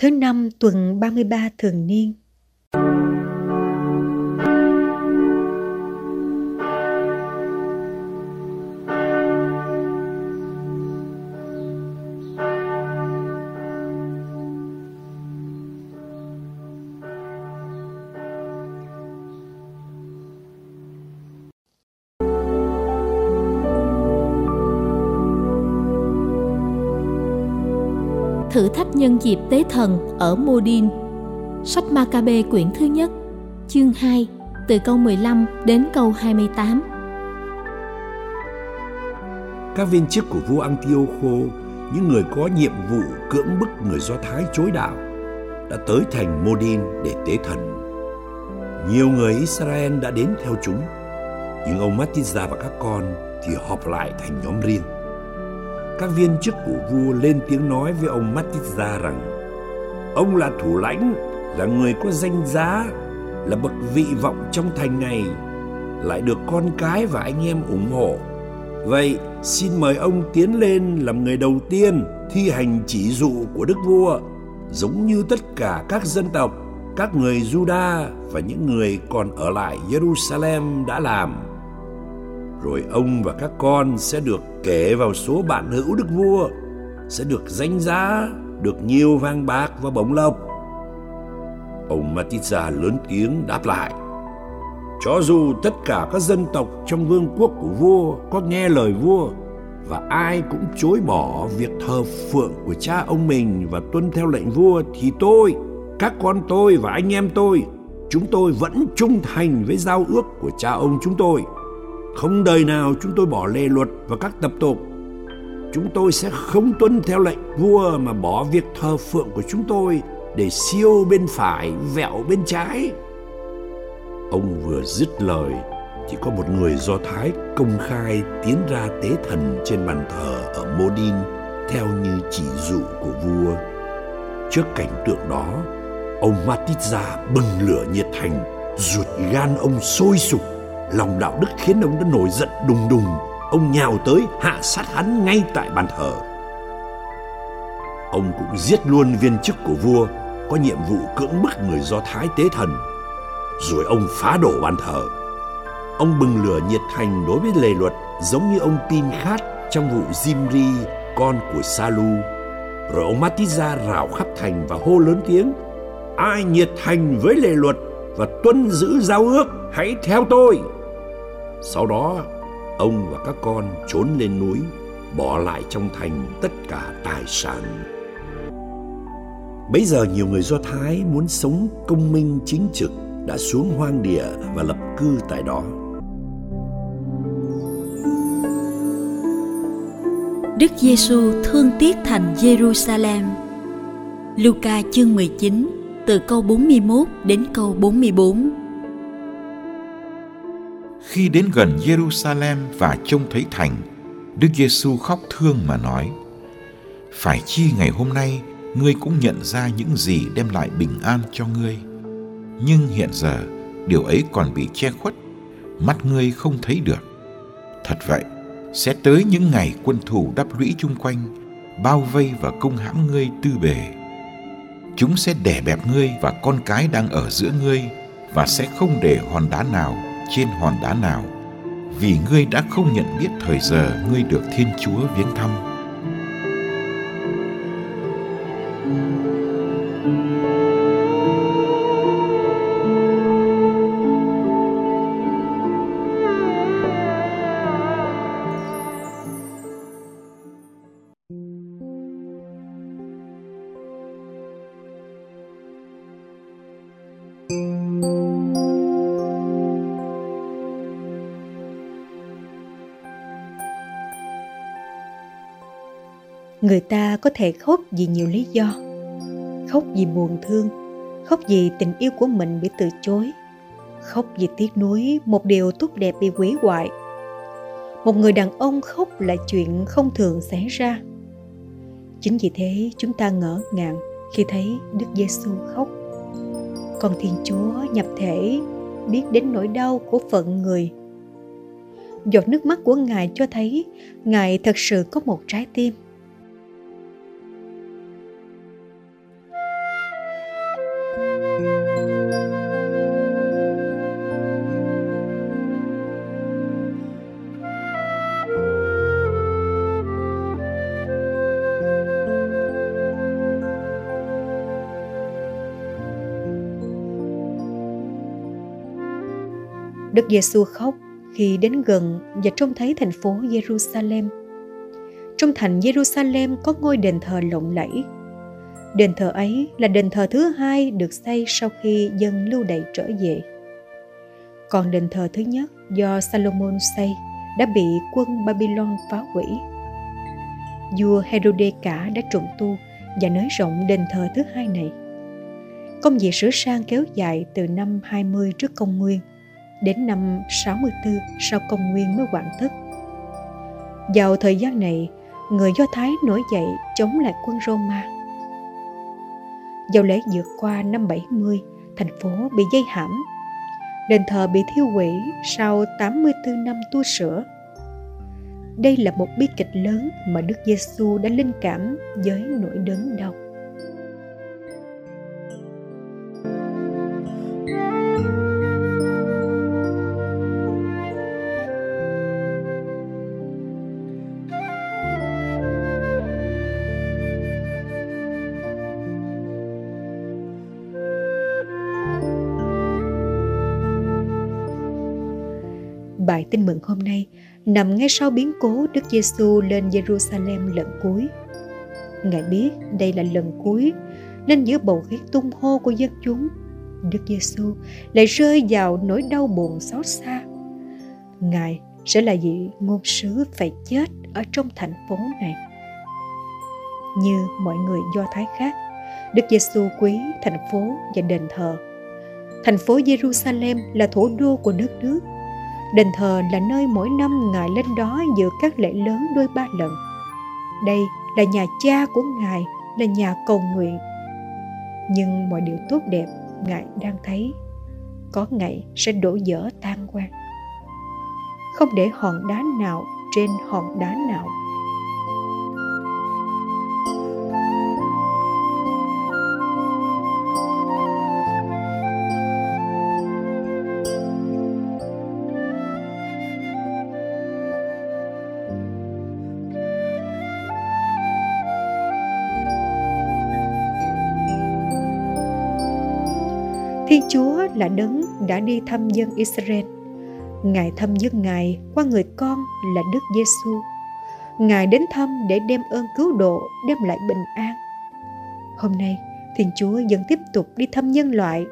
thứ năm tuần 33 thường niên. Thử thách nhân dịp tế thần ở Modin. Sách Maccabe quyển thứ nhất, chương 2, từ câu 15 đến câu 28. Các viên chức của vua Antiocho, những người có nhiệm vụ cưỡng bức người Do Thái chối đạo, đã tới thành Modin để tế thần. Nhiều người Israel đã đến theo chúng, nhưng ông Matiza và các con thì họp lại thành nhóm riêng các viên chức của vua lên tiếng nói với ông Matitza rằng ông là thủ lãnh, là người có danh giá, là bậc vị vọng trong thành này, lại được con cái và anh em ủng hộ. Vậy xin mời ông tiến lên làm người đầu tiên thi hành chỉ dụ của đức vua, giống như tất cả các dân tộc, các người Juda và những người còn ở lại Jerusalem đã làm rồi ông và các con sẽ được kể vào số bạn hữu đức vua, sẽ được danh giá, được nhiều vàng bạc và bổng lộc. Ông Matitza lớn tiếng đáp lại. Cho dù tất cả các dân tộc trong vương quốc của vua có nghe lời vua và ai cũng chối bỏ việc thờ phượng của cha ông mình và tuân theo lệnh vua thì tôi, các con tôi và anh em tôi, chúng tôi vẫn trung thành với giao ước của cha ông chúng tôi không đời nào chúng tôi bỏ lề luật và các tập tục. Chúng tôi sẽ không tuân theo lệnh vua mà bỏ việc thờ phượng của chúng tôi để siêu bên phải, vẹo bên trái. Ông vừa dứt lời thì có một người Do Thái công khai tiến ra tế thần trên bàn thờ ở Modin theo như chỉ dụ của vua. Trước cảnh tượng đó, ông Matitza bừng lửa nhiệt thành, ruột gan ông sôi sục lòng đạo đức khiến ông đã nổi giận đùng đùng. Ông nhào tới, hạ sát hắn ngay tại bàn thờ. Ông cũng giết luôn viên chức của vua, có nhiệm vụ cưỡng bức người do thái tế thần. Rồi ông phá đổ bàn thờ. Ông bừng lửa nhiệt thành đối với lề luật, giống như ông tin khát trong vụ Zimri con của Salu. Rồi ông Matiza rào khắp thành và hô lớn tiếng, ai nhiệt thành với lề luật và tuân giữ giao ước, hãy theo tôi! Sau đó, ông và các con trốn lên núi, bỏ lại trong thành tất cả tài sản. Bây giờ nhiều người Do Thái muốn sống công minh chính trực đã xuống hoang địa và lập cư tại đó. Đức Giêsu thương tiếc thành Jerusalem. Luca chương 19 từ câu 41 đến câu 44. Khi đến gần Jerusalem và trông thấy thành, Đức Giêsu khóc thương mà nói: Phải chi ngày hôm nay ngươi cũng nhận ra những gì đem lại bình an cho ngươi. Nhưng hiện giờ điều ấy còn bị che khuất, mắt ngươi không thấy được. Thật vậy, sẽ tới những ngày quân thù đắp lũy chung quanh, bao vây và công hãm ngươi tư bề. Chúng sẽ đè bẹp ngươi và con cái đang ở giữa ngươi và sẽ không để hòn đá nào trên hòn đá nào. Vì ngươi đã không nhận biết thời giờ ngươi được thiên chúa viếng thăm. Người ta có thể khóc vì nhiều lý do, khóc vì buồn thương, khóc vì tình yêu của mình bị từ chối, khóc vì tiếc nuối, một điều tốt đẹp bị hủy hoại. Một người đàn ông khóc là chuyện không thường xảy ra. Chính vì thế, chúng ta ngỡ ngàng khi thấy đức giêsu khóc. Con thiên chúa nhập thể, biết đến nỗi đau của phận người. Giọt nước mắt của ngài cho thấy ngài thật sự có một trái tim. Đức Giêsu khóc khi đến gần và trông thấy thành phố Jerusalem. Trong thành Jerusalem có ngôi đền thờ lộng lẫy. Đền thờ ấy là đền thờ thứ hai được xây sau khi dân lưu đày trở về. Còn đền thờ thứ nhất do Salomon xây đã bị quân Babylon phá hủy. Vua Herode cả đã trùng tu và nới rộng đền thờ thứ hai này. Công việc sửa sang kéo dài từ năm 20 trước công nguyên đến năm 64 sau công nguyên mới hoàn tất. Vào thời gian này, người Do Thái nổi dậy chống lại quân Roma. Vào lễ vượt qua năm 70, thành phố bị dây hãm. Đền thờ bị thiêu hủy sau 84 năm tu sửa. Đây là một bi kịch lớn mà Đức Giêsu đã linh cảm với nỗi đớn đau. Bài tin mừng hôm nay nằm ngay sau biến cố Đức Giêsu lên Jerusalem lần cuối. Ngài biết đây là lần cuối nên giữa bầu khí tung hô của dân chúng, Đức Giêsu lại rơi vào nỗi đau buồn xót xa. Ngài sẽ là vị ngôn sứ phải chết ở trong thành phố này. Như mọi người Do Thái khác, Đức Giêsu quý thành phố và đền thờ. Thành phố Jerusalem là thủ đô của nước nước Đền thờ là nơi mỗi năm Ngài lên đó dự các lễ lớn đôi ba lần. Đây là nhà cha của Ngài, là nhà cầu nguyện. Nhưng mọi điều tốt đẹp Ngài đang thấy có ngày sẽ đổ dở tan quan. Không để hòn đá nào trên hòn đá nào Thiên Chúa là đấng đã đi thăm dân Israel. Ngài thăm dân Ngài qua người con là Đức Giêsu. Ngài đến thăm để đem ơn cứu độ, đem lại bình an. Hôm nay, Thiên Chúa vẫn tiếp tục đi thăm nhân loại.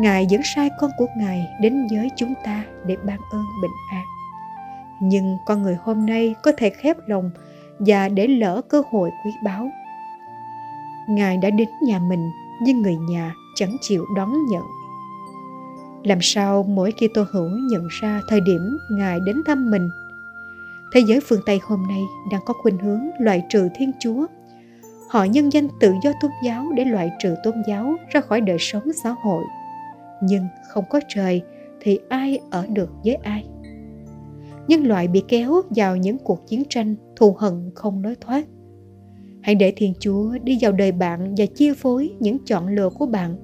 Ngài vẫn sai con của Ngài đến với chúng ta để ban ơn bình an. Nhưng con người hôm nay có thể khép lòng và để lỡ cơ hội quý báu. Ngài đã đến nhà mình nhưng người nhà chẳng chịu đón nhận. Làm sao mỗi khi tô hữu nhận ra thời điểm Ngài đến thăm mình? Thế giới phương Tây hôm nay đang có khuynh hướng loại trừ Thiên Chúa. Họ nhân danh tự do tôn giáo để loại trừ tôn giáo ra khỏi đời sống xã hội. Nhưng không có trời thì ai ở được với ai? Nhân loại bị kéo vào những cuộc chiến tranh thù hận không nói thoát Hãy để Thiên Chúa đi vào đời bạn và chia phối những chọn lựa của bạn.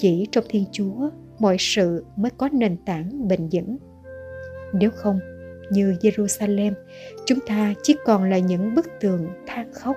Chỉ trong Thiên Chúa, mọi sự mới có nền tảng bền vững. Nếu không, như Jerusalem, chúng ta chỉ còn là những bức tường than khóc.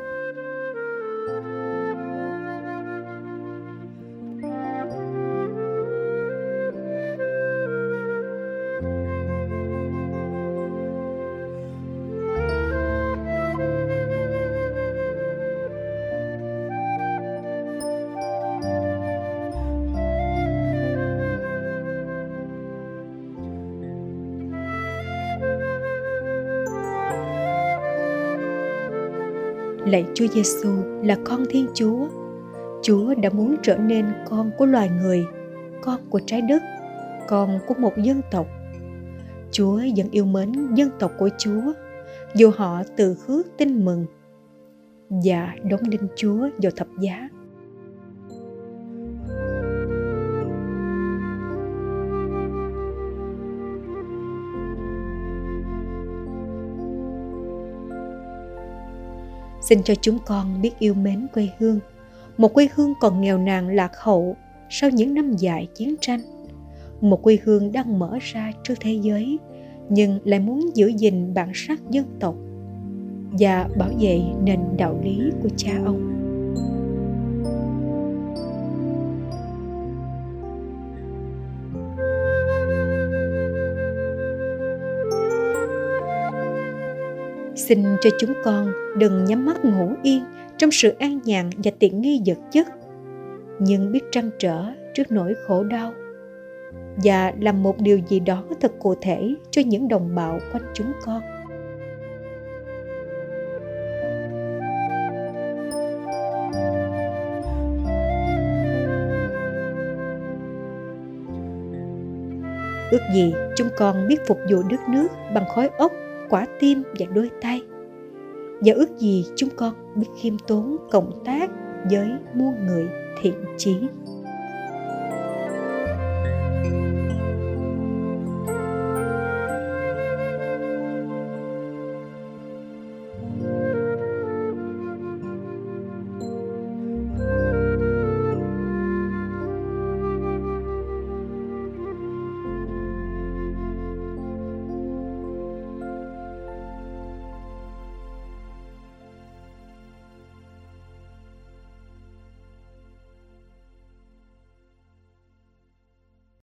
Lạy Chúa Giêsu là con Thiên Chúa. Chúa đã muốn trở nên con của loài người, con của trái đất, con của một dân tộc. Chúa vẫn yêu mến dân tộc của Chúa, dù họ từ khước tin mừng và đóng đinh Chúa vào thập giá. Xin cho chúng con biết yêu mến quê hương. Một quê hương còn nghèo nàn lạc hậu sau những năm dài chiến tranh. Một quê hương đang mở ra trước thế giới, nhưng lại muốn giữ gìn bản sắc dân tộc và bảo vệ nền đạo lý của cha ông. Xin cho chúng con đừng nhắm mắt ngủ yên trong sự an nhàn và tiện nghi vật chất. Nhưng biết trăn trở trước nỗi khổ đau. Và làm một điều gì đó thật cụ thể cho những đồng bào quanh chúng con. Ước gì chúng con biết phục vụ đất nước bằng khói ốc quả tim và đôi tay. Và ước gì chúng con biết khiêm tốn cộng tác với muôn người thiện chí.